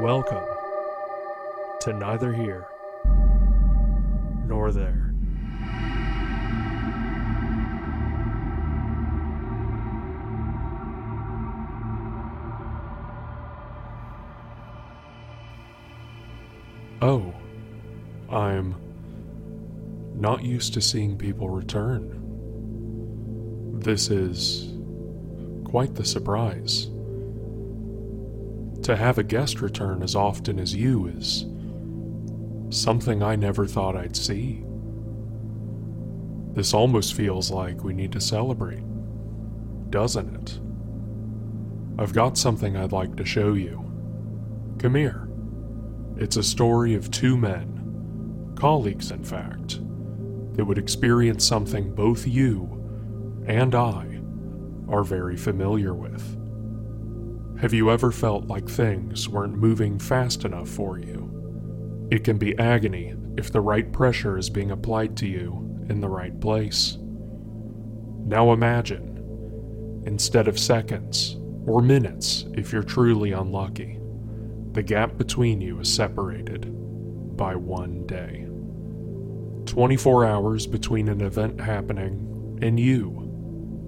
Welcome to Neither Here Nor There. Oh, I'm not used to seeing people return. This is quite the surprise. To have a guest return as often as you is something I never thought I'd see. This almost feels like we need to celebrate, doesn't it? I've got something I'd like to show you. Come here. It's a story of two men, colleagues in fact, that would experience something both you and I are very familiar with. Have you ever felt like things weren't moving fast enough for you? It can be agony if the right pressure is being applied to you in the right place. Now imagine, instead of seconds, or minutes if you're truly unlucky, the gap between you is separated by one day. 24 hours between an event happening and you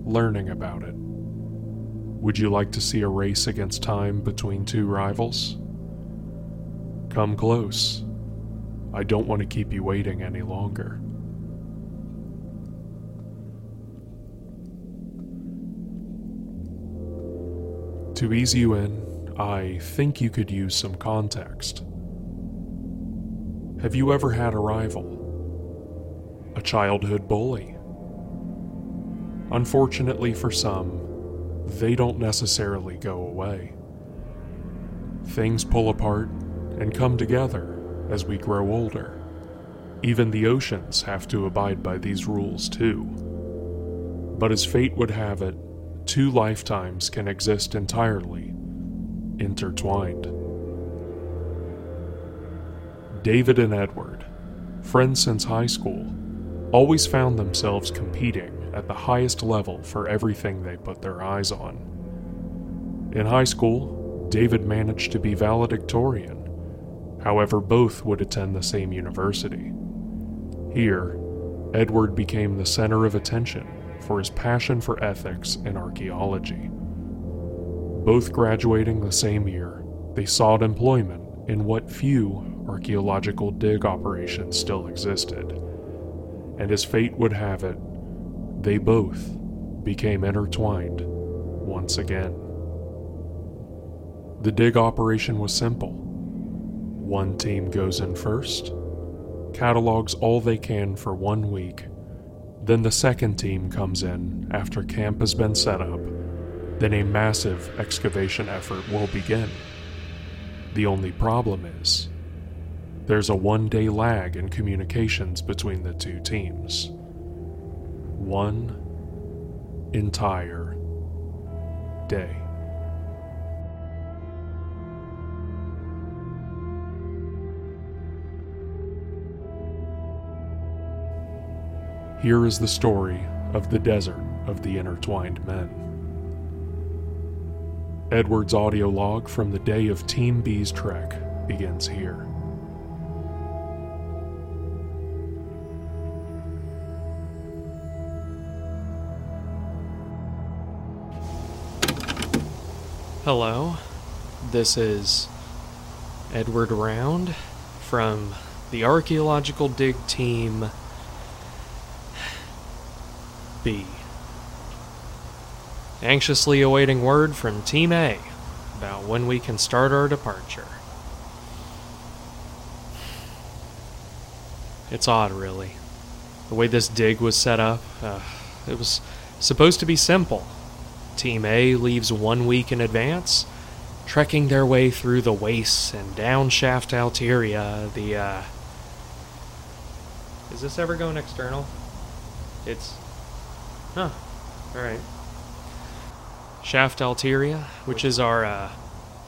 learning about it. Would you like to see a race against time between two rivals? Come close. I don't want to keep you waiting any longer. To ease you in, I think you could use some context. Have you ever had a rival? A childhood bully? Unfortunately for some, they don't necessarily go away. Things pull apart and come together as we grow older. Even the oceans have to abide by these rules, too. But as fate would have it, two lifetimes can exist entirely intertwined. David and Edward, friends since high school, always found themselves competing at the highest level for everything they put their eyes on. In high school, David managed to be valedictorian. However, both would attend the same university. Here, Edward became the center of attention for his passion for ethics and archaeology. Both graduating the same year, they sought employment in what few archaeological dig operations still existed. And as fate would have it, they both became intertwined once again. The dig operation was simple. One team goes in first, catalogs all they can for one week, then the second team comes in after camp has been set up, then a massive excavation effort will begin. The only problem is, there's a one day lag in communications between the two teams one entire day. Here is the story of the desert of the intertwined men. Edward's audio log from the day of Team B's trek begins here. Hello, this is Edward Round from the Archaeological Dig Team B. Anxiously awaiting word from Team A about when we can start our departure. It's odd, really. The way this dig was set up, uh, it was supposed to be simple Team A leaves one week in advance, trekking their way through the wastes and down shaft Alteria. The, uh. Is this ever going external? It's. Huh. Alright. Shaft Alteria, which is our uh,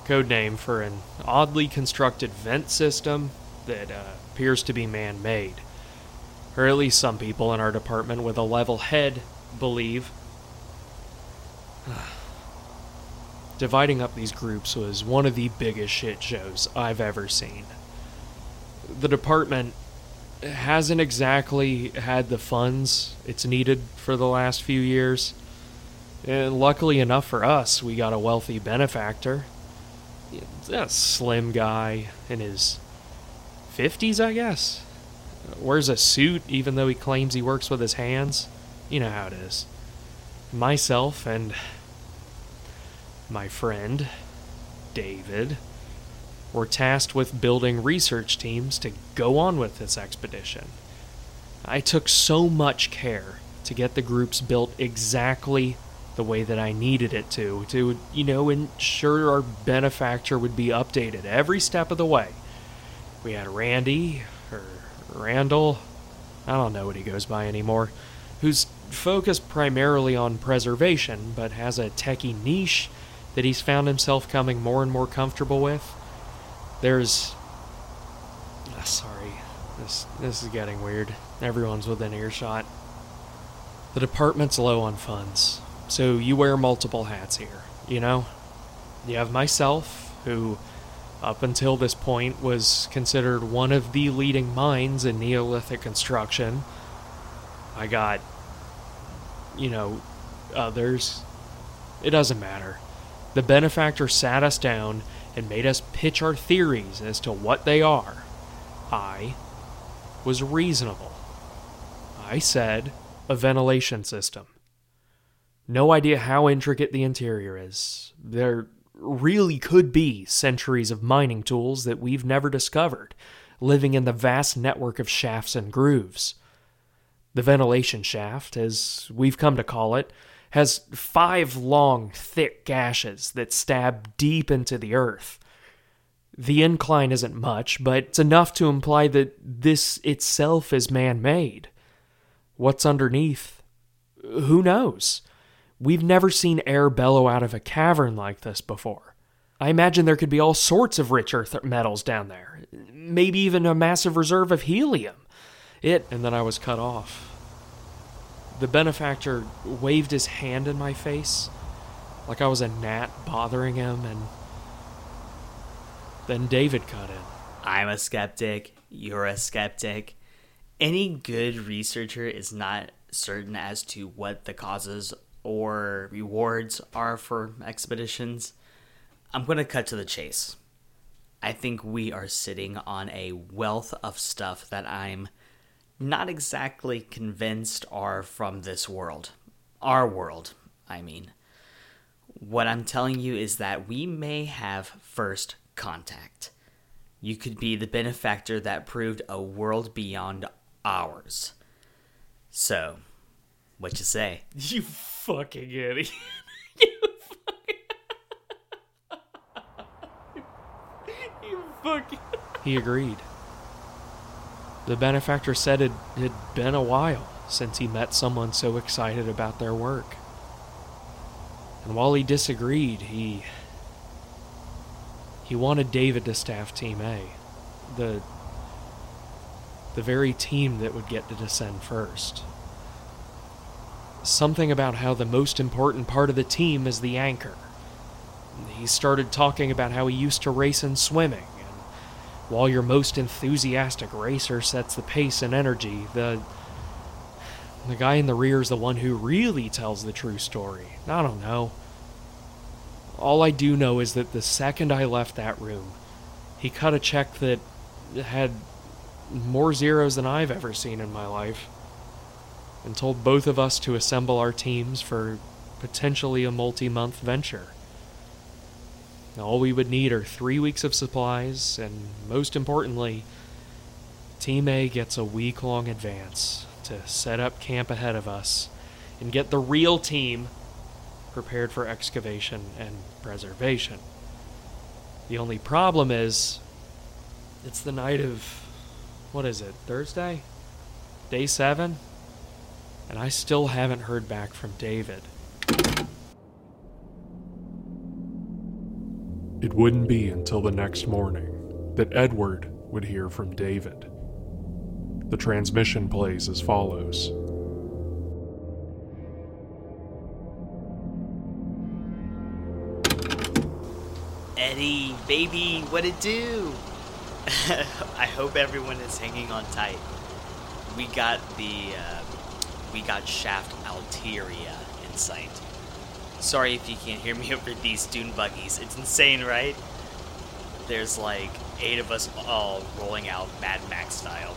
code name for an oddly constructed vent system that uh, appears to be man made. Or at least some people in our department with a level head believe dividing up these groups was one of the biggest shit shows I've ever seen. The department hasn't exactly had the funds it's needed for the last few years. And luckily enough for us, we got a wealthy benefactor. A slim guy in his 50s, I guess. Wears a suit even though he claims he works with his hands. You know how it is. Myself and my friend, David, were tasked with building research teams to go on with this expedition. I took so much care to get the groups built exactly the way that I needed it to, to, you know, ensure our benefactor would be updated every step of the way. We had Randy, or Randall, I don't know what he goes by anymore, who's focused primarily on preservation, but has a techie niche that he's found himself coming more and more comfortable with. There's. Oh, sorry, this, this is getting weird. Everyone's within earshot. The department's low on funds, so you wear multiple hats here, you know? You have myself, who, up until this point, was considered one of the leading minds in Neolithic construction. I got, you know, others. It doesn't matter. The benefactor sat us down and made us pitch our theories as to what they are. I was reasonable. I said a ventilation system. No idea how intricate the interior is. There really could be centuries of mining tools that we've never discovered, living in the vast network of shafts and grooves. The ventilation shaft, as we've come to call it, has five long, thick gashes that stab deep into the earth. The incline isn't much, but it's enough to imply that this itself is man made. What's underneath? Who knows? We've never seen air bellow out of a cavern like this before. I imagine there could be all sorts of rich earth metals down there, maybe even a massive reserve of helium. It, and then I was cut off. The benefactor waved his hand in my face like I was a gnat bothering him, and then David cut in. I'm a skeptic. You're a skeptic. Any good researcher is not certain as to what the causes or rewards are for expeditions. I'm going to cut to the chase. I think we are sitting on a wealth of stuff that I'm not exactly convinced are from this world. Our world, I mean. What I'm telling you is that we may have first contact. You could be the benefactor that proved a world beyond ours. So, what you say? You fucking idiot. you fucking. you fucking. He agreed. The benefactor said it had been a while since he met someone so excited about their work. And while he disagreed, he he wanted David to staff Team A, the the very team that would get to descend first. Something about how the most important part of the team is the anchor. He started talking about how he used to race in swimming while your most enthusiastic racer sets the pace and energy, the the guy in the rear is the one who really tells the true story. I don't know. All I do know is that the second I left that room, he cut a check that had more zeros than I've ever seen in my life, and told both of us to assemble our teams for potentially a multi month venture. All we would need are three weeks of supplies, and most importantly, Team A gets a week long advance to set up camp ahead of us and get the real team prepared for excavation and preservation. The only problem is, it's the night of, what is it, Thursday? Day seven? And I still haven't heard back from David. It wouldn't be until the next morning that Edward would hear from David. The transmission plays as follows. Eddie, baby, what it do? I hope everyone is hanging on tight. We got the, uh, we got Shaft Alteria in sight. Sorry if you can't hear me over these dune buggies. It's insane, right? There's like eight of us all rolling out Mad Max style.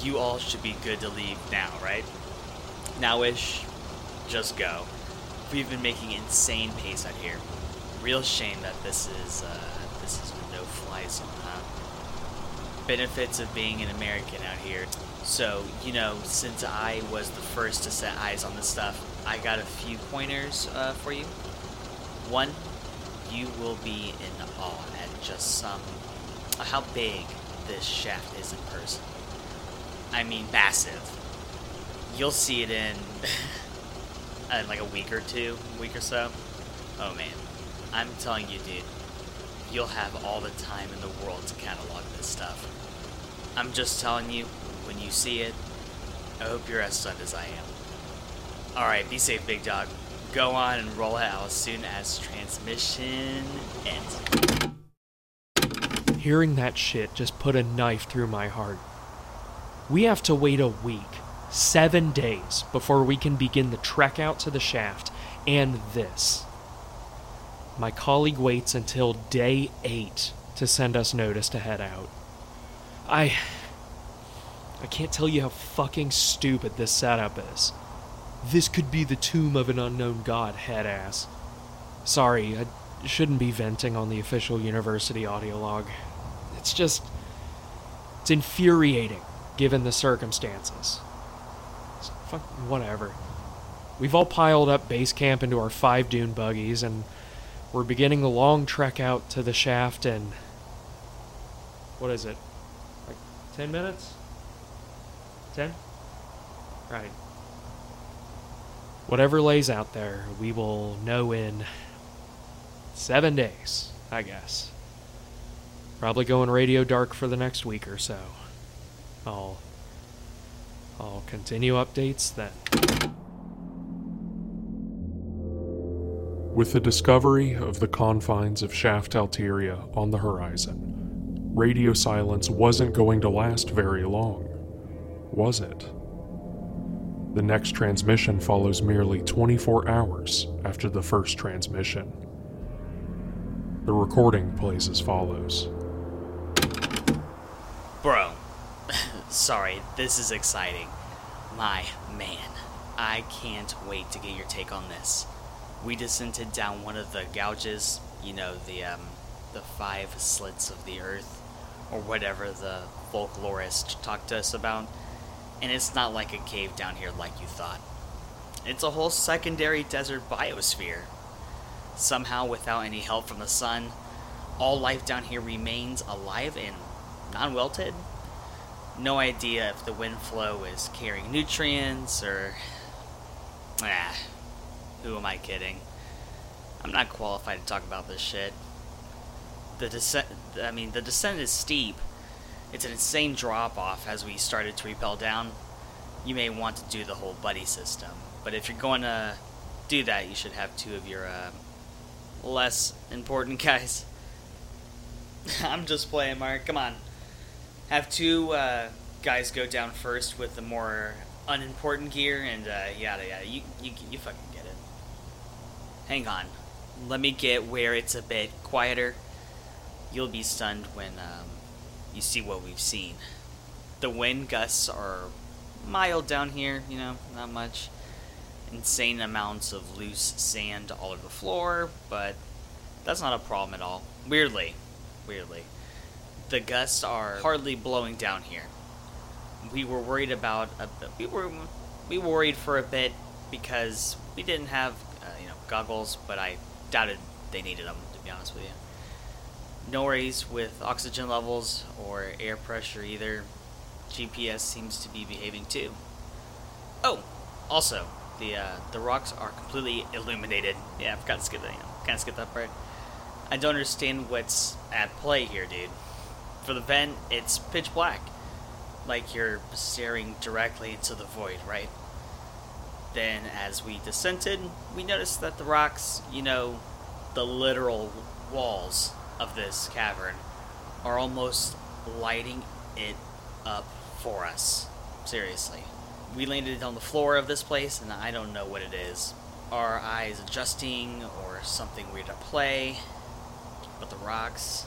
You all should be good to leave now, right? Nowish, just go. We've been making insane pace out here. Real shame that this is uh, this is a no-fly zone, huh? Benefits of being an American out here. So you know, since I was the first to set eyes on this stuff, I got a few pointers uh, for you. One, you will be in awe at just some how big this shaft is in person. I mean, massive. You'll see it in, in like a week or two, week or so. Oh man, I'm telling you, dude, you'll have all the time in the world to catalog this stuff. I'm just telling you, when you see it, I hope you're as stunned as I am. Alright, be safe, big dog. Go on and roll out as soon as transmission ends. Hearing that shit just put a knife through my heart. We have to wait a week, seven days, before we can begin the trek out to the shaft and this. My colleague waits until day eight to send us notice to head out. I. I can't tell you how fucking stupid this setup is. This could be the tomb of an unknown god, head ass. Sorry, I shouldn't be venting on the official university audio log. It's just. It's infuriating, given the circumstances. Fuck, whatever. We've all piled up base camp into our five dune buggies, and we're beginning the long trek out to the shaft in. What is it? Like 10 minutes? 10? Right. Whatever lays out there, we will know in seven days, I guess. Probably going radio dark for the next week or so. I'll I'll continue updates then. With the discovery of the confines of Shaft Alteria on the horizon, radio silence wasn't going to last very long, was it? The next transmission follows merely 24 hours after the first transmission. The recording plays as follows. Bro, sorry, this is exciting. My man, I can't wait to get your take on this. We descended down one of the gouges, you know, the um, the five slits of the earth, or whatever the folklorist talked to us about, and it's not like a cave down here like you thought. It's a whole secondary desert biosphere. Somehow, without any help from the sun, all life down here remains alive and non wilted. No idea if the wind flow is carrying nutrients or. Ah, who am I kidding? I'm not qualified to talk about this shit. The descent, I mean, the descent is steep. It's an insane drop off as we started to repel down. You may want to do the whole buddy system, but if you're going to do that, you should have two of your uh, less important guys. I'm just playing, Mark. Come on. Have two uh, guys go down first with the more unimportant gear, and uh, yada yada. You, you you fucking get it. Hang on. Let me get where it's a bit quieter. You'll be stunned when um, you see what we've seen. The wind gusts are mild down here, you know, not much. Insane amounts of loose sand all over the floor, but that's not a problem at all. Weirdly, weirdly. The gusts are hardly blowing down here. We were worried about a, we were we worried for a bit because we didn't have uh, you know goggles, but I doubted they needed them to be honest with you. No worries with oxygen levels or air pressure either. GPS seems to be behaving too. Oh, also the uh, the rocks are completely illuminated. Yeah, I forgot to skip that. You know, kind of skip that part. I don't understand what's at play here, dude. For the vent, it's pitch black. Like you're staring directly into the void, right? Then, as we descended, we noticed that the rocks, you know, the literal walls of this cavern are almost lighting it up for us. Seriously. We landed on the floor of this place, and I don't know what it is. Our eyes adjusting, or something weird at play. But the rocks,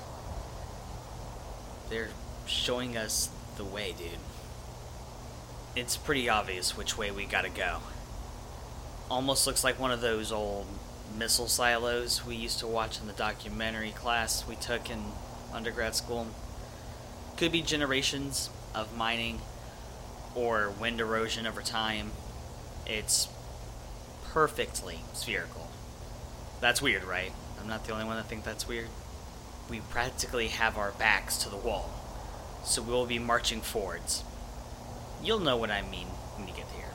they're showing us the way, dude. It's pretty obvious which way we gotta go. Almost looks like one of those old missile silos we used to watch in the documentary class we took in undergrad school. Could be generations of mining or wind erosion over time. It's perfectly spherical. That's weird, right? I'm not the only one that think that's weird. We practically have our backs to the wall, so we will be marching forwards. You'll know what I mean when you get here.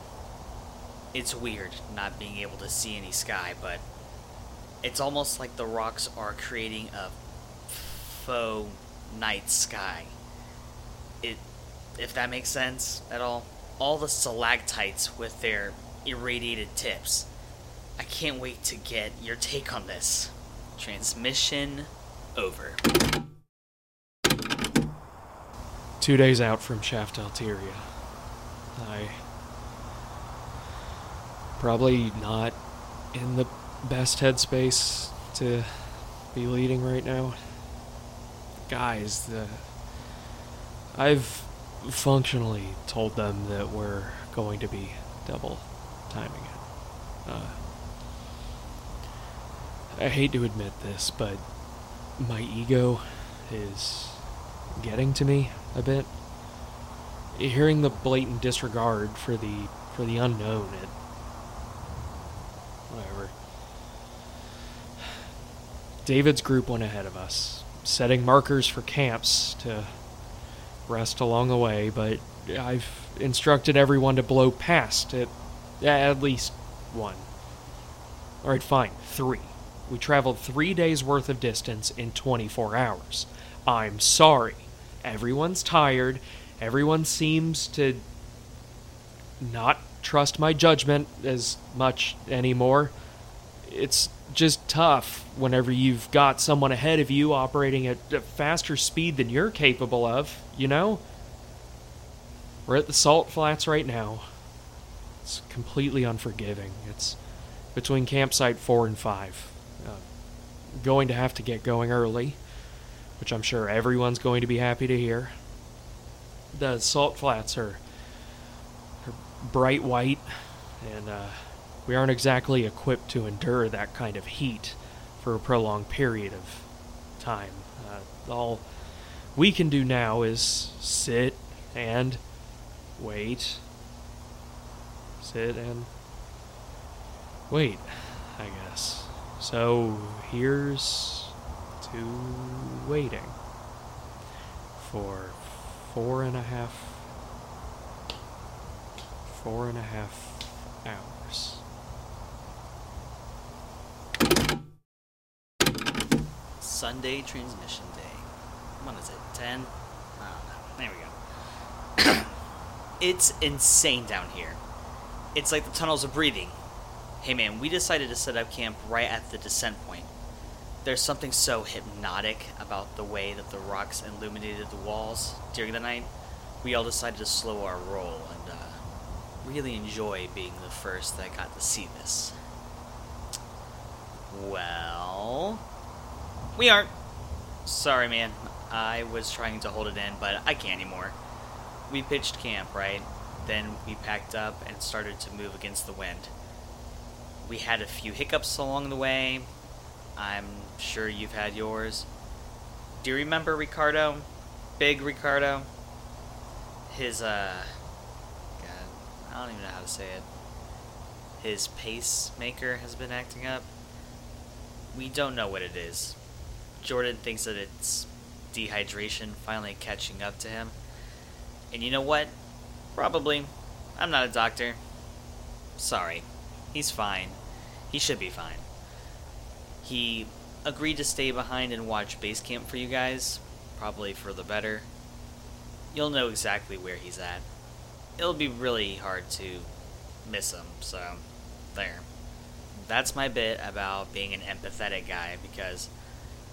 It's weird not being able to see any sky, but it's almost like the rocks are creating a faux night sky. It, if that makes sense at all. All the stalactites with their irradiated tips. I can't wait to get your take on this. Transmission over. Two days out from Shaft Alteria. I. Probably not in the best headspace to be leading right now. Guys, the. I've functionally told them that we're going to be double timing it. Uh, I hate to admit this, but my ego is getting to me a bit. Hearing the blatant disregard for the for the unknown, it whatever. David's group went ahead of us, setting markers for camps to rest along the way, but I've instructed everyone to blow past it at least one. Alright, fine, three. We traveled three days worth of distance in 24 hours. I'm sorry. Everyone's tired. Everyone seems to not trust my judgment as much anymore. It's just tough whenever you've got someone ahead of you operating at a faster speed than you're capable of, you know? We're at the salt flats right now. It's completely unforgiving. It's between campsite 4 and 5. Uh, going to have to get going early, which I'm sure everyone's going to be happy to hear. The salt flats are, are bright white, and uh, we aren't exactly equipped to endure that kind of heat for a prolonged period of time. Uh, all we can do now is sit and wait. Sit and wait, I guess. So here's to waiting for four and a half four and a half hours. Sunday transmission day. When is it? 10? I don't know. There we go. it's insane down here. It's like the tunnels are breathing. Hey man, we decided to set up camp right at the descent point. There's something so hypnotic about the way that the rocks illuminated the walls during the night. We all decided to slow our roll and uh, really enjoy being the first that got to see this. Well, we aren't. Sorry, man. I was trying to hold it in, but I can't anymore. We pitched camp, right? Then we packed up and started to move against the wind. We had a few hiccups along the way. I'm sure you've had yours. Do you remember Ricardo? Big Ricardo? His, uh. God, I don't even know how to say it. His pacemaker has been acting up. We don't know what it is. Jordan thinks that it's dehydration finally catching up to him. And you know what? Probably. I'm not a doctor. Sorry. He's fine. He should be fine. He agreed to stay behind and watch base camp for you guys, probably for the better. You'll know exactly where he's at. It'll be really hard to miss him, so there. That's my bit about being an empathetic guy because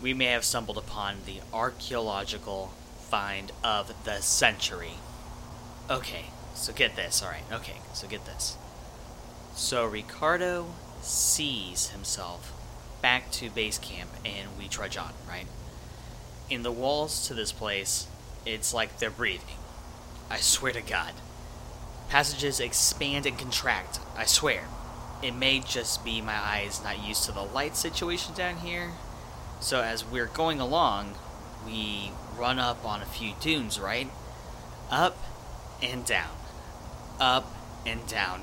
we may have stumbled upon the archaeological find of the century. Okay, so get this, alright, okay, so get this. So Ricardo sees himself back to base camp and we trudge on, right? In the walls to this place, it's like they're breathing. I swear to God. Passages expand and contract, I swear. It may just be my eyes not used to the light situation down here. So as we're going along, we run up on a few dunes, right? Up and down. Up and down.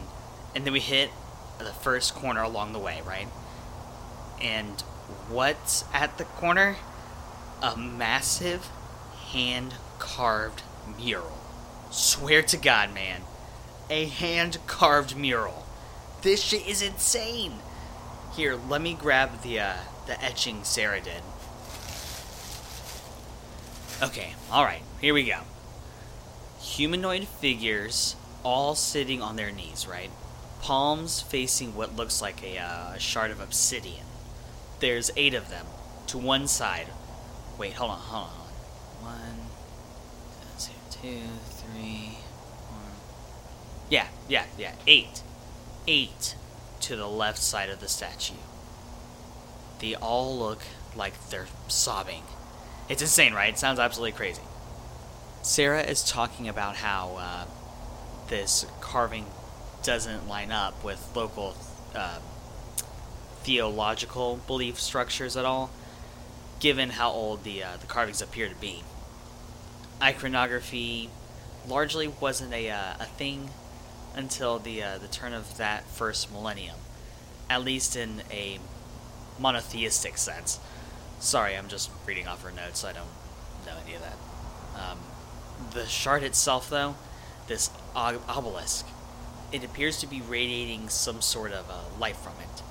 And then we hit the first corner along the way, right? And what's at the corner? A massive hand carved mural. Swear to God, man. A hand carved mural. This shit is insane. Here, let me grab the uh, the etching Sarah did. Okay, alright, here we go. Humanoid figures all sitting on their knees, right? Palms facing what looks like a, uh, shard of obsidian. There's eight of them to one side. Wait, hold on, hold on, hold on. One, two, three, four. Yeah, yeah, yeah, eight. Eight to the left side of the statue. They all look like they're sobbing. It's insane, right? It sounds absolutely crazy. Sarah is talking about how uh, this carving doesn't line up with local uh, theological belief structures at all, given how old the uh, the carvings appear to be. Iconography largely wasn't a uh, a thing until the uh, the turn of that first millennium, at least in a monotheistic sense. Sorry, I'm just reading off her notes. I don't know any of that. Um, the shard itself, though, this ob- obelisk, it appears to be radiating some sort of uh, light from it.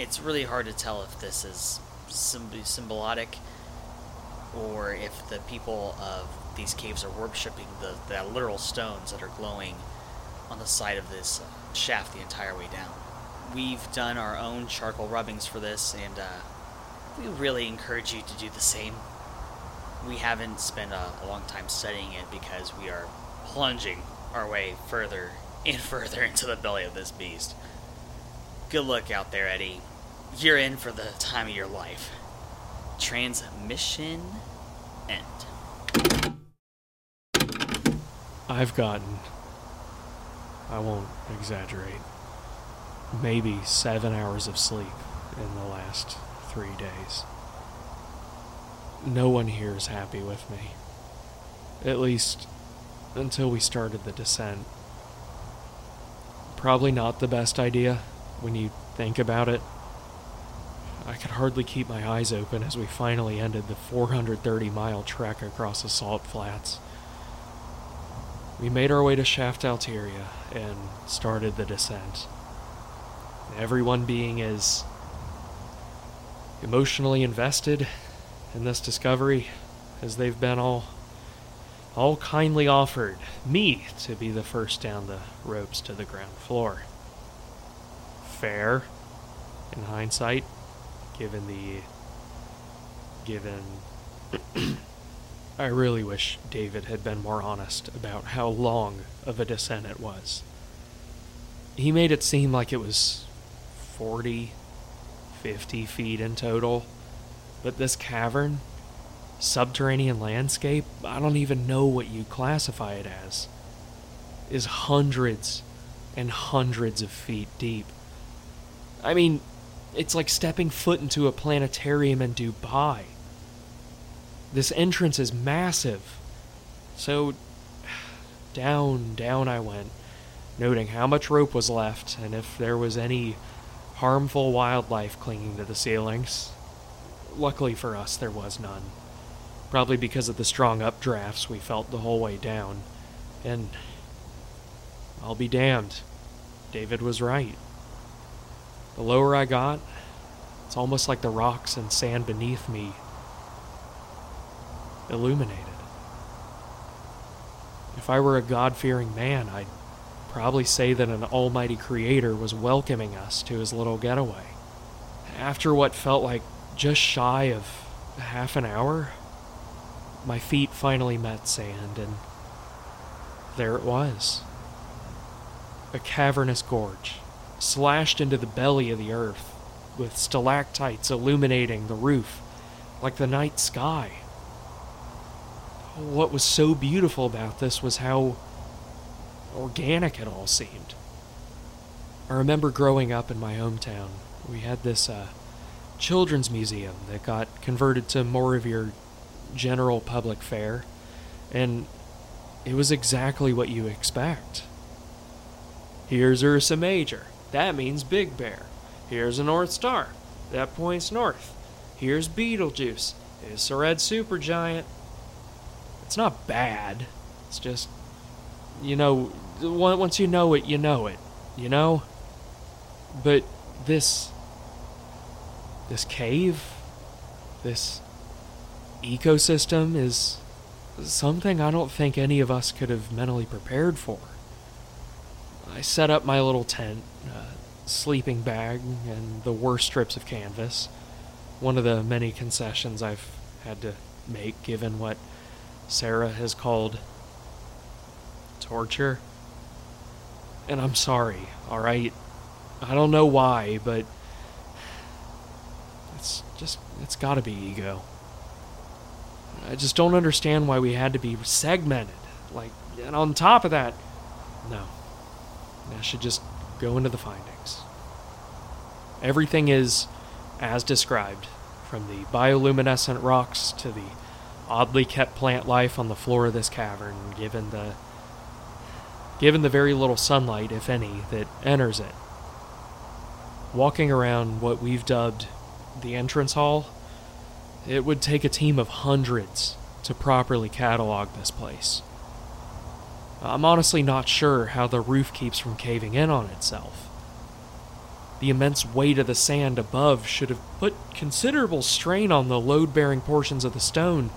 It's really hard to tell if this is symb- symbolic or if the people of these caves are worshipping the, the literal stones that are glowing on the side of this uh, shaft the entire way down. We've done our own charcoal rubbings for this, and uh, we really encourage you to do the same. We haven't spent a, a long time studying it because we are plunging our way further and further into the belly of this beast. Good luck out there, Eddie. You're in for the time of your life. Transmission end. I've gotten, I won't exaggerate, maybe seven hours of sleep in the last three days. No one here is happy with me. At least until we started the descent. Probably not the best idea when you think about it. I could hardly keep my eyes open as we finally ended the 430 mile trek across the salt flats. We made our way to Shaft Alteria and started the descent. Everyone being as emotionally invested in this discovery as they've been all all kindly offered me to be the first down the ropes to the ground floor. Fair in hindsight, given the given I really wish David had been more honest about how long of a descent it was. He made it seem like it was 40, 50 feet in total, but this cavern, subterranean landscape, I don't even know what you classify it as, is hundreds and hundreds of feet deep. I mean, it's like stepping foot into a planetarium in Dubai. This entrance is massive. So, down, down I went, noting how much rope was left and if there was any harmful wildlife clinging to the ceilings. Luckily for us, there was none. Probably because of the strong updrafts we felt the whole way down. And I'll be damned. David was right. The lower I got, it's almost like the rocks and sand beneath me illuminated. If I were a God fearing man, I'd probably say that an almighty creator was welcoming us to his little getaway. After what felt like just shy of half an hour, my feet finally met sand, and there it was. A cavernous gorge, slashed into the belly of the earth, with stalactites illuminating the roof like the night sky. What was so beautiful about this was how organic it all seemed. I remember growing up in my hometown, we had this uh, children's museum that got converted to more of your general public fair, and it was exactly what you expect. Here's Ursa Major. That means Big Bear. Here's a North Star. That points north. Here's Betelgeuse. It's a red supergiant. It's not bad. It's just, you know, once you know it, you know it. You know? But this. This cave, this ecosystem is something I don't think any of us could have mentally prepared for. I set up my little tent, uh, sleeping bag, and the worst strips of canvas. One of the many concessions I've had to make given what Sarah has called torture. And I'm sorry, alright? I don't know why, but it's just, it's gotta be ego. I just don't understand why we had to be segmented. Like, and on top of that, no. I should just go into the findings. Everything is as described, from the bioluminescent rocks to the oddly kept plant life on the floor of this cavern, given the given the very little sunlight, if any, that enters it. Walking around what we've dubbed the entrance hall, it would take a team of hundreds to properly catalog this place. I'm honestly not sure how the roof keeps from caving in on itself. The immense weight of the sand above should have put considerable strain on the load bearing portions of the stone,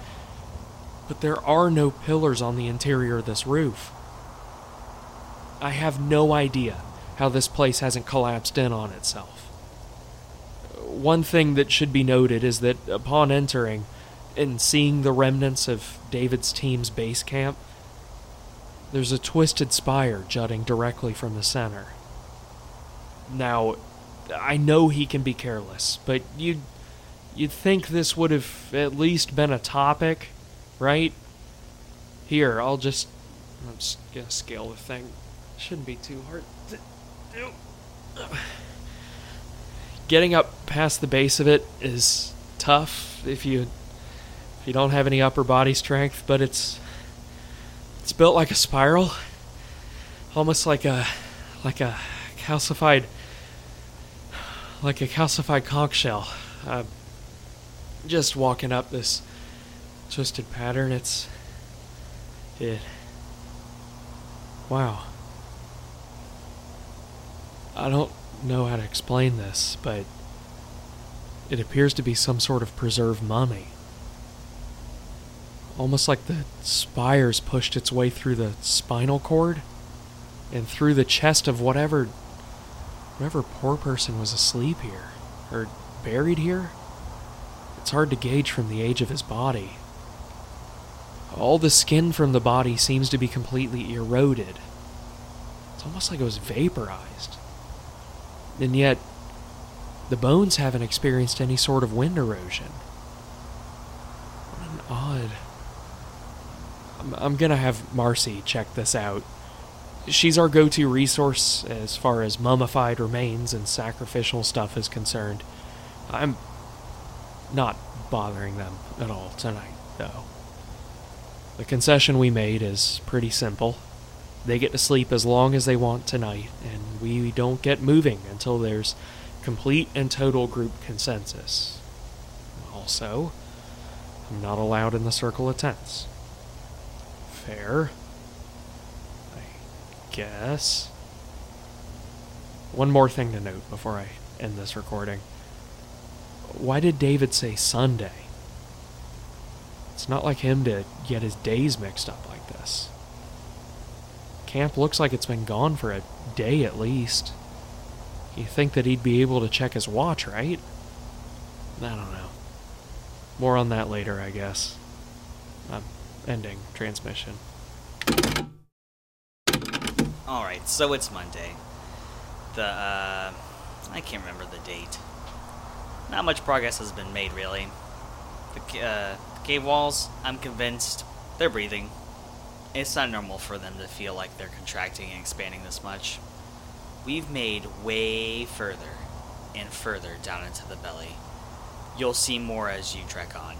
but there are no pillars on the interior of this roof. I have no idea how this place hasn't collapsed in on itself. One thing that should be noted is that upon entering and seeing the remnants of David's team's base camp, there's a twisted spire jutting directly from the center. Now, I know he can be careless, but you'd you'd think this would have at least been a topic, right? Here, I'll just I'm just gonna scale the thing. Shouldn't be too hard to do. Getting up past the base of it is tough if you if you don't have any upper body strength, but it's it's built like a spiral, almost like a like a calcified like a calcified conch shell. Uh, just walking up this twisted pattern, it's it. Wow. I don't know how to explain this, but it appears to be some sort of preserved mummy. Almost like the spires pushed its way through the spinal cord and through the chest of whatever whatever poor person was asleep here or buried here. It's hard to gauge from the age of his body. All the skin from the body seems to be completely eroded. It's almost like it was vaporized. And yet, the bones haven't experienced any sort of wind erosion. What an odd. I'm, I'm gonna have Marcy check this out. She's our go to resource as far as mummified remains and sacrificial stuff is concerned. I'm not bothering them at all tonight, though. The concession we made is pretty simple. They get to sleep as long as they want tonight, and we don't get moving until there's complete and total group consensus. Also, I'm not allowed in the circle of tents. Fair. I guess. One more thing to note before I end this recording. Why did David say Sunday? It's not like him to get his days mixed up like this. Camp looks like it's been gone for a day at least. You think that he'd be able to check his watch, right? I don't know. more on that later, I guess. I'm ending transmission. Alright, so it's Monday. The, uh, I can't remember the date. Not much progress has been made, really. The, uh, cave walls, I'm convinced, they're breathing. It's not normal for them to feel like they're contracting and expanding this much. We've made way further and further down into the belly. You'll see more as you trek on.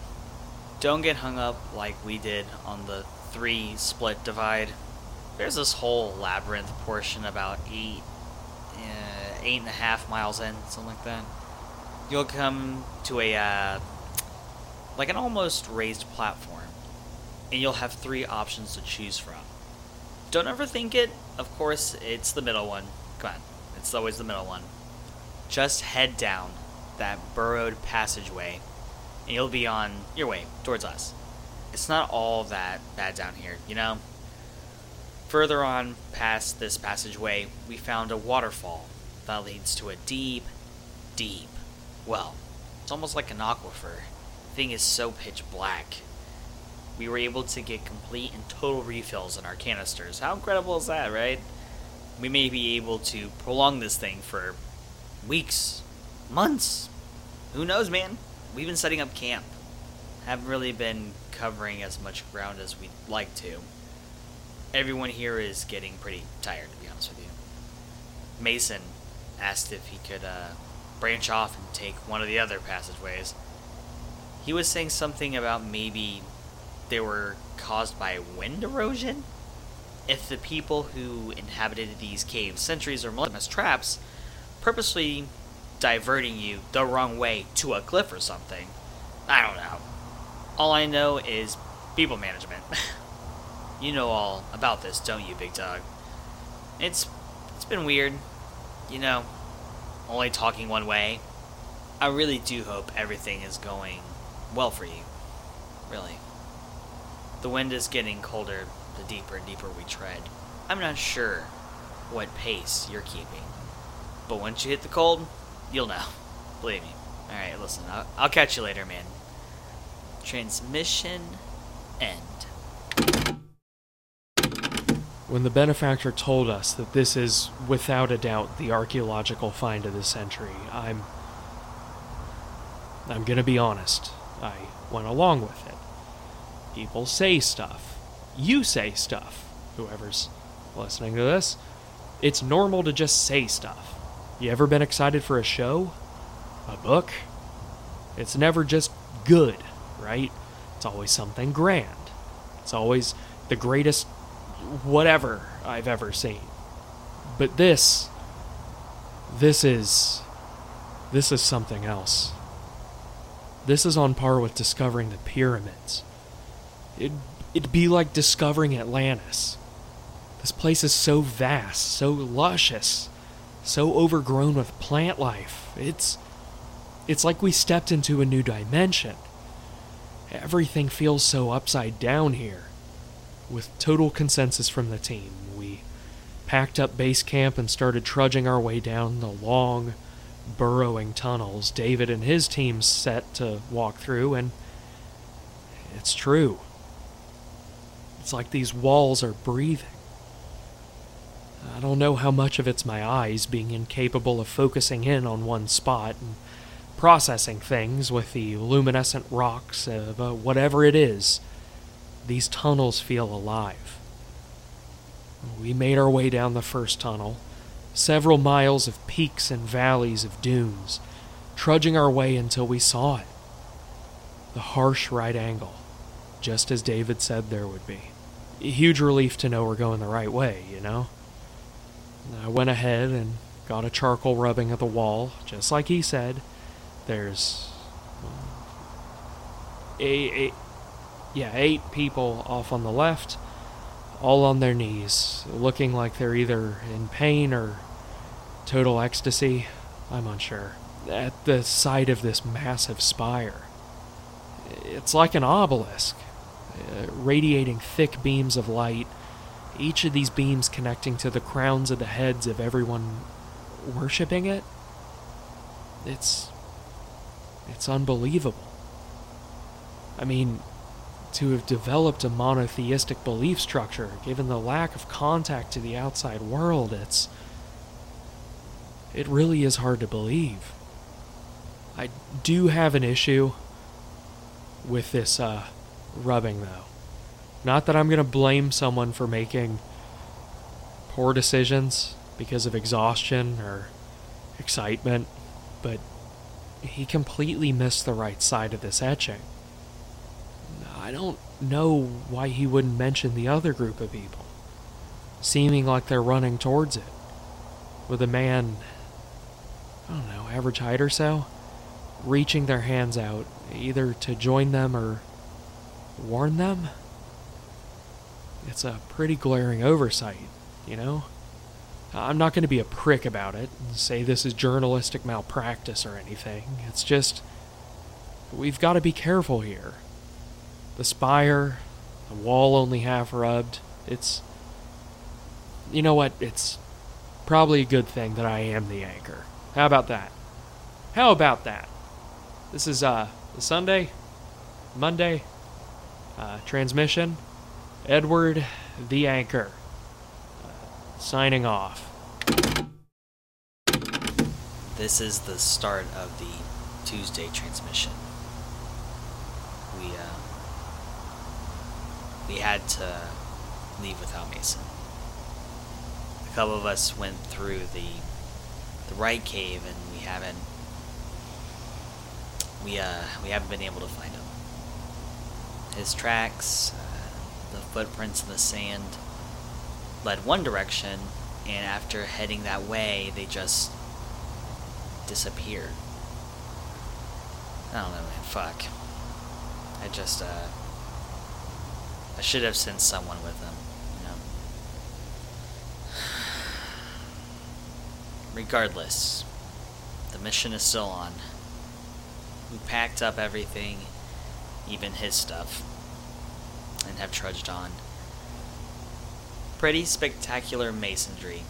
Don't get hung up like we did on the three split divide. There's this whole labyrinth portion about eight, uh, eight and a half miles in, something like that. You'll come to a, uh, like an almost raised platform, and you'll have three options to choose from. Don't overthink it. Of course, it's the middle one. Come on, it's always the middle one. Just head down that burrowed passageway, and you'll be on your way towards us. It's not all that bad down here, you know? Further on past this passageway, we found a waterfall that leads to a deep, deep well. It's almost like an aquifer. The thing is so pitch black. We were able to get complete and total refills in our canisters. How incredible is that, right? We may be able to prolong this thing for weeks, months. Who knows, man? We've been setting up camp. Haven't really been covering as much ground as we'd like to. Everyone here is getting pretty tired, to be honest with you. Mason asked if he could uh, branch off and take one of the other passageways. He was saying something about maybe they were caused by wind erosion? If the people who inhabited these caves centuries or millennia as traps, purposely diverting you the wrong way to a cliff or something. I don't know. All I know is people management. you know all about this, don't you, Big Dog? It's it's been weird. You know, only talking one way. I really do hope everything is going well for you. Really. The wind is getting colder the deeper and deeper we tread. I'm not sure what pace you're keeping. But once you hit the cold, you'll know. Believe me. Alright, listen, I'll, I'll catch you later, man. Transmission end. When the benefactor told us that this is, without a doubt, the archaeological find of the century, I'm. I'm gonna be honest. I went along with it. People say stuff. You say stuff. Whoever's listening to this. It's normal to just say stuff. You ever been excited for a show? A book? It's never just good, right? It's always something grand. It's always the greatest whatever I've ever seen. But this. This is. This is something else. This is on par with discovering the pyramids. It, it'd be like discovering Atlantis. This place is so vast, so luscious, so overgrown with plant life. It's. It's like we stepped into a new dimension. Everything feels so upside down here. With total consensus from the team, we packed up base camp and started trudging our way down the long, burrowing tunnels David and his team set to walk through, and it's true. It's like these walls are breathing. I don't know how much of it's my eyes being incapable of focusing in on one spot and processing things with the luminescent rocks of uh, whatever it is. These tunnels feel alive. We made our way down the first tunnel, several miles of peaks and valleys of dunes, trudging our way until we saw it. The harsh right angle, just as David said there would be. Huge relief to know we're going the right way, you know? I went ahead and got a charcoal rubbing of the wall, just like he said. There's uh, eight, eight, yeah, eight people off on the left, all on their knees, looking like they're either in pain or total ecstasy. I'm unsure. At the side of this massive spire. It's like an obelisk, uh, radiating thick beams of light, each of these beams connecting to the crowns of the heads of everyone worshipping it. It's. It's unbelievable. I mean, to have developed a monotheistic belief structure, given the lack of contact to the outside world, it's. It really is hard to believe. I do have an issue with this uh, rubbing, though. Not that I'm going to blame someone for making poor decisions because of exhaustion or excitement, but he completely missed the right side of this etching. I don't know why he wouldn't mention the other group of people, seeming like they're running towards it, with a man, I don't know, average height or so, reaching their hands out, either to join them or warn them. It's a pretty glaring oversight, you know? I'm not going to be a prick about it and say this is journalistic malpractice or anything. It's just. We've got to be careful here. The spire, the wall only half rubbed. It's. You know what? It's probably a good thing that I am the anchor. How about that? How about that? This is, uh, Sunday, Monday, uh, transmission. Edward, the anchor signing off. This is the start of the Tuesday transmission. We uh, we had to leave without Mason. A couple of us went through the the right cave, and we haven't we uh we haven't been able to find him. His tracks, uh, the footprints in the sand led one direction, and after heading that way, they just disappeared. I don't know, man. Fuck. I just, uh. I should have sent someone with them, you know? Regardless, the mission is still on. We packed up everything, even his stuff, and have trudged on pretty spectacular masonry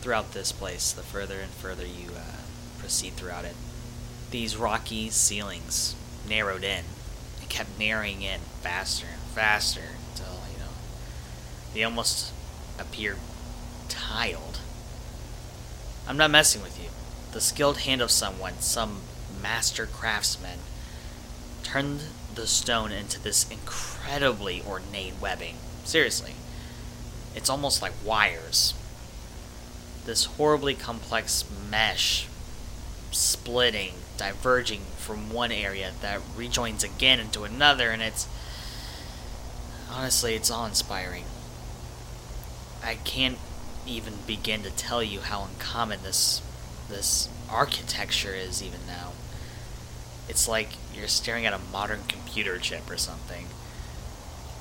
throughout this place the further and further you uh, proceed throughout it. These rocky ceilings narrowed in and kept narrowing in faster and faster until, you know, they almost appear tiled. I'm not messing with you. The skilled hand of someone, some master craftsman, turned the stone into this incredibly ornate webbing. Seriously. It's almost like wires. This horribly complex mesh splitting, diverging from one area that rejoins again into another, and it's. Honestly, it's awe inspiring. I can't even begin to tell you how uncommon this this architecture is even now. It's like you're staring at a modern computer chip or something.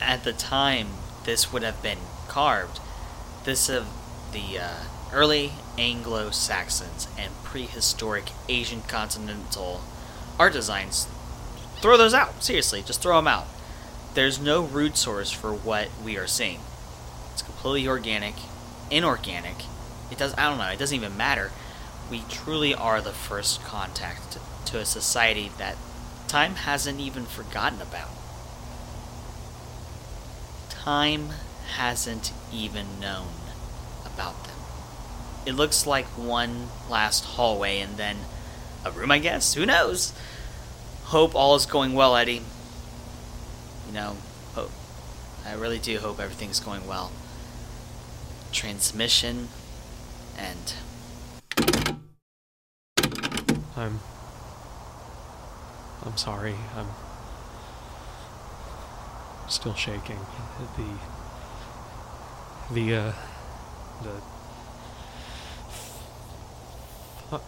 At the time, this would have been carved. This of the uh, early Anglo Saxons and prehistoric Asian continental art designs. Throw those out. Seriously, just throw them out. There's no root source for what we are seeing. It's completely organic, inorganic. It does. I don't know. It doesn't even matter. We truly are the first contact to a society that time hasn't even forgotten about time hasn't even known about them. It looks like one last hallway and then a room, I guess. Who knows? Hope all is going well, Eddie. You know, hope. I really do hope everything's going well. Transmission and. I'm. I'm sorry. I'm still shaking. The the uh the fuck.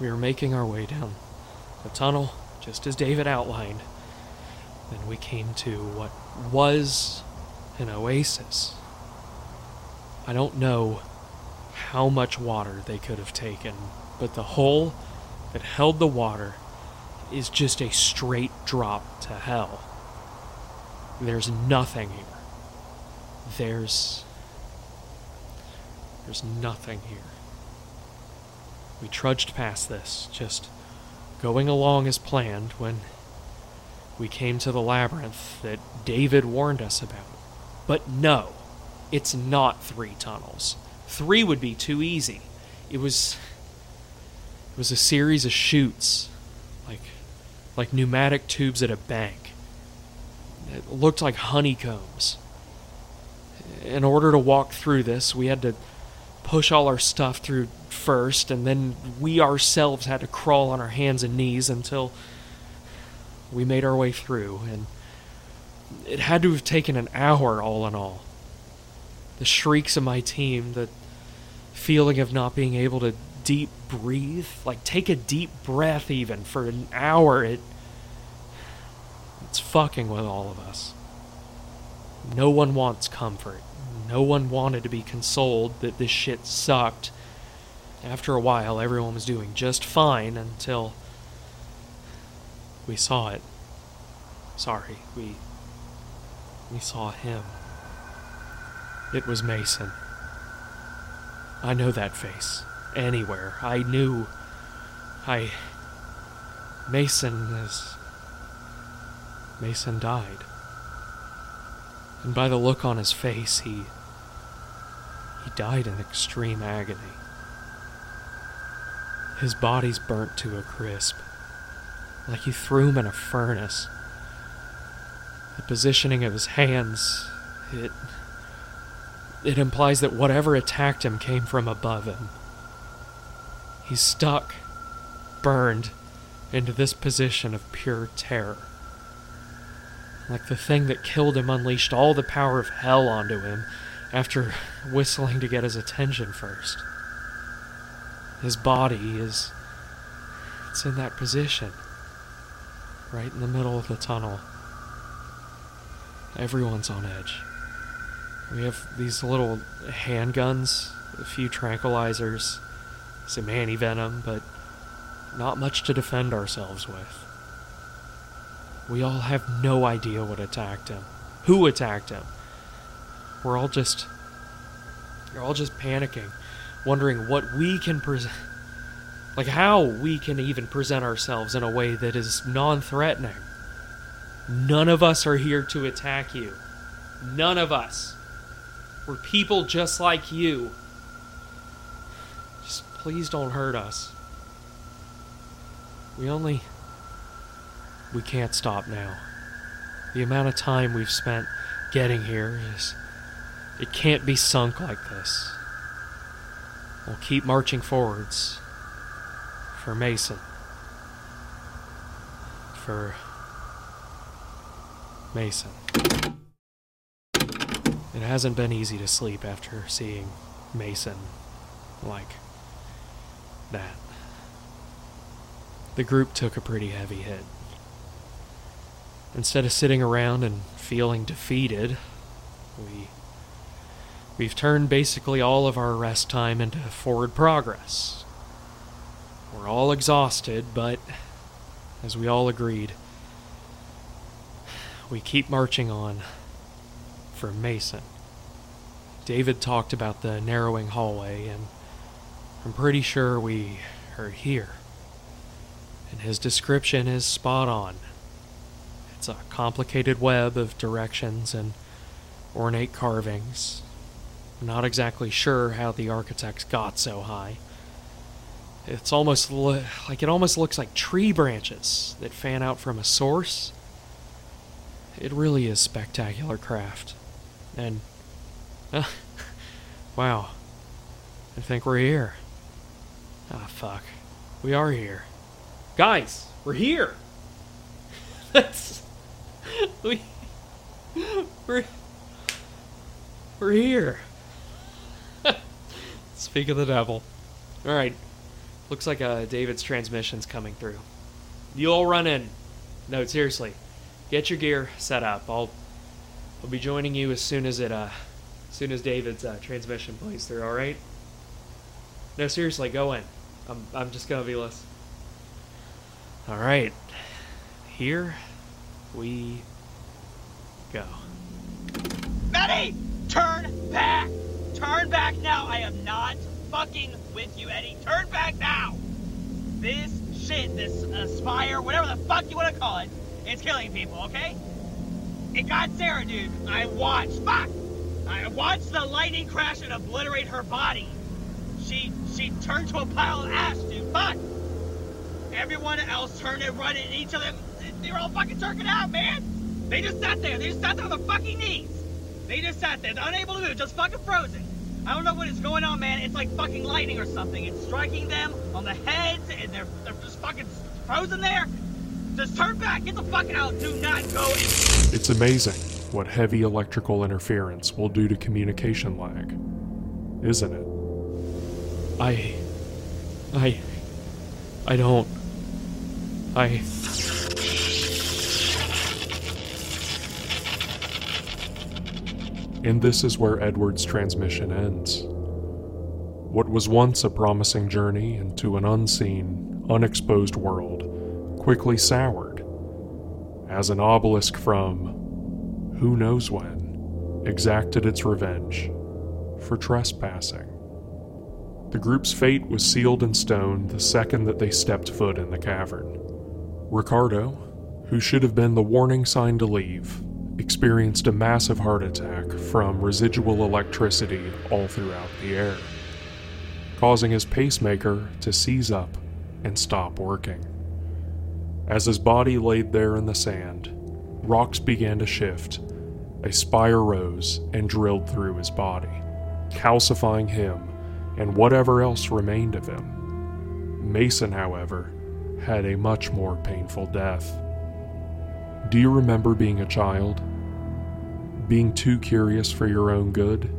We were making our way down the tunnel, just as David outlined. Then we came to what was an oasis. I don't know how much water they could have taken, but the hole that held the water is just a straight drop to hell. There's nothing here. There's. There's nothing here. We trudged past this, just going along as planned, when we came to the labyrinth that David warned us about. But no, it's not three tunnels. Three would be too easy. It was it was a series of chutes. like like pneumatic tubes at a bank. It looked like honeycombs. In order to walk through this, we had to push all our stuff through first, and then we ourselves had to crawl on our hands and knees until we made our way through. And it had to have taken an hour, all in all. The shrieks of my team, the feeling of not being able to deep breathe, like take a deep breath even for an hour, it it's fucking with all of us. No one wants comfort. No one wanted to be consoled that this shit sucked. After a while, everyone was doing just fine until we saw it. Sorry, we we saw him. It was Mason. I know that face. Anywhere. I knew. I. Mason is. Mason died. And by the look on his face, he. He died in extreme agony. His body's burnt to a crisp, like you threw him in a furnace. The positioning of his hands, it. It implies that whatever attacked him came from above him. He's stuck, burned, into this position of pure terror. Like the thing that killed him unleashed all the power of hell onto him after whistling to get his attention first. His body is. It's in that position. Right in the middle of the tunnel. Everyone's on edge. We have these little handguns, a few tranquilizers, some anti-venom, but not much to defend ourselves with. We all have no idea what attacked him. Who attacked him? We're all just we're all just panicking, wondering what we can present like how we can even present ourselves in a way that is non-threatening. None of us are here to attack you. None of us. We're people just like you. Please don't hurt us. We only. We can't stop now. The amount of time we've spent getting here is. It can't be sunk like this. We'll keep marching forwards. For Mason. For. Mason. It hasn't been easy to sleep after seeing Mason like that. The group took a pretty heavy hit. Instead of sitting around and feeling defeated, we we've turned basically all of our rest time into forward progress. We're all exhausted, but as we all agreed, we keep marching on for Mason. David talked about the narrowing hallway, and I'm pretty sure we are here. And his description is spot on. It's a complicated web of directions and ornate carvings. I'm Not exactly sure how the architects got so high. It's almost lo- like it almost looks like tree branches that fan out from a source. It really is spectacular craft. And uh, wow. I think we're here. Ah, fuck. We are here. Guys, we're here. That's we we're we're here. Speak of the devil. All right. Looks like uh, David's transmission's coming through. You all run in. No, seriously. Get your gear set up. I'll I'll be joining you as soon as it uh as soon as David's uh, transmission plays through, all right? No, seriously, go in. I'm I'm just going to be less. All right. Here we go. Eddie! Turn back! Turn back now! I am not fucking with you, Eddie. Turn back now! This shit, this uh, spire, whatever the fuck you want to call it, It's killing people, okay? It got Sarah, dude. I watched. Fuck! I watched the lightning crash and obliterate her body. She she turned to a pile of ash, dude. Fuck! Everyone else turned and run, and each of them, they were all fucking jerking out, man. They just sat there. They just sat there on their fucking knees. They just sat there, unable to move, just fucking frozen. I don't know what is going on, man. It's like fucking lightning or something. It's striking them on the heads, and they're they're just fucking frozen there. Just turn back. Get the fuck out. Do not go. It's amazing what heavy electrical interference will do to communication lag, isn't it? I. I. I don't. I. And this is where Edward's transmission ends. What was once a promising journey into an unseen, unexposed world quickly soured as an obelisk from who knows when exacted its revenge for trespassing. The group's fate was sealed in stone the second that they stepped foot in the cavern. Ricardo, who should have been the warning sign to leave, experienced a massive heart attack from residual electricity all throughout the air, causing his pacemaker to seize up and stop working. As his body laid there in the sand, rocks began to shift. A spire rose and drilled through his body, calcifying him and whatever else remained of him. Mason, however, had a much more painful death. Do you remember being a child? Being too curious for your own good?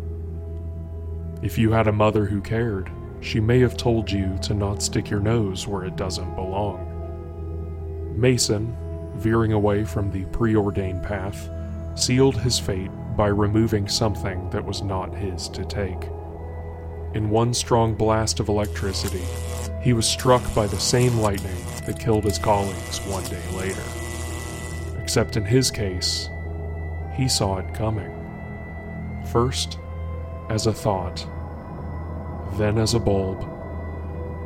If you had a mother who cared, she may have told you to not stick your nose where it doesn't belong. Mason, veering away from the preordained path, sealed his fate by removing something that was not his to take. In one strong blast of electricity, he was struck by the same lightning that killed his colleagues one day later. Except in his case, he saw it coming. First, as a thought, then as a bulb,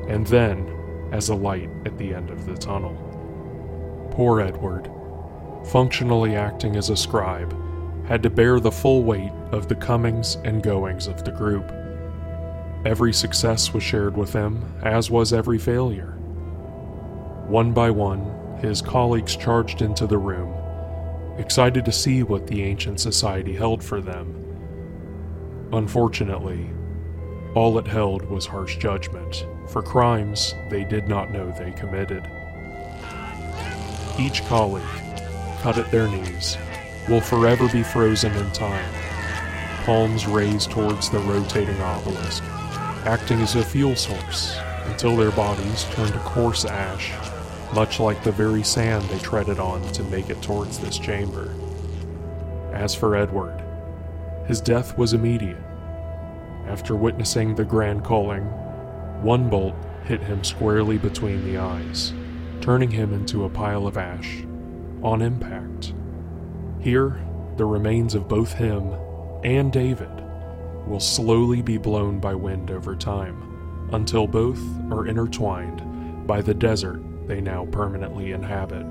and then as a light at the end of the tunnel. Poor Edward, functionally acting as a scribe, had to bear the full weight of the comings and goings of the group. Every success was shared with him, as was every failure. One by one, his colleagues charged into the room, excited to see what the ancient society held for them. Unfortunately, all it held was harsh judgment for crimes they did not know they committed. Each colleague, cut at their knees, will forever be frozen in time, palms raised towards the rotating obelisk, acting as a fuel source until their bodies turn to coarse ash, much like the very sand they treaded on to make it towards this chamber. As for Edward, his death was immediate. After witnessing the grand calling, one bolt hit him squarely between the eyes, turning him into a pile of ash on impact. Here, the remains of both him and David will slowly be blown by wind over time until both are intertwined by the desert they now permanently inhabit.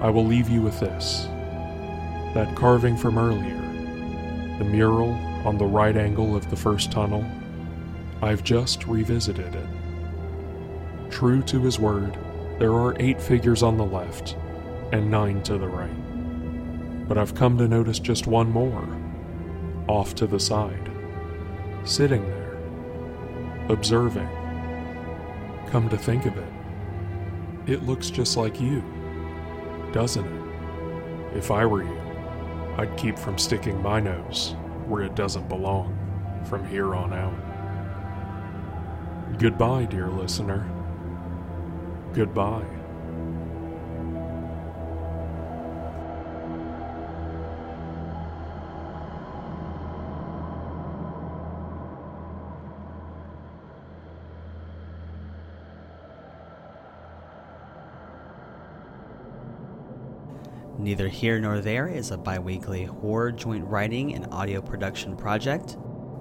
I will leave you with this that carving from earlier, the mural on the right angle of the first tunnel, I've just revisited it. True to his word, there are eight figures on the left and nine to the right. But I've come to notice just one more, off to the side, sitting there, observing. Come to think of it, it looks just like you, doesn't it? If I were you, I'd keep from sticking my nose where it doesn't belong from here on out. Goodbye, dear listener. Goodbye. Neither Here Nor There is a bi weekly horror joint writing and audio production project.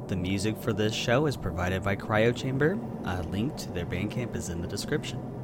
The music for this show is provided by Cryo Chamber. A link to their Bandcamp is in the description.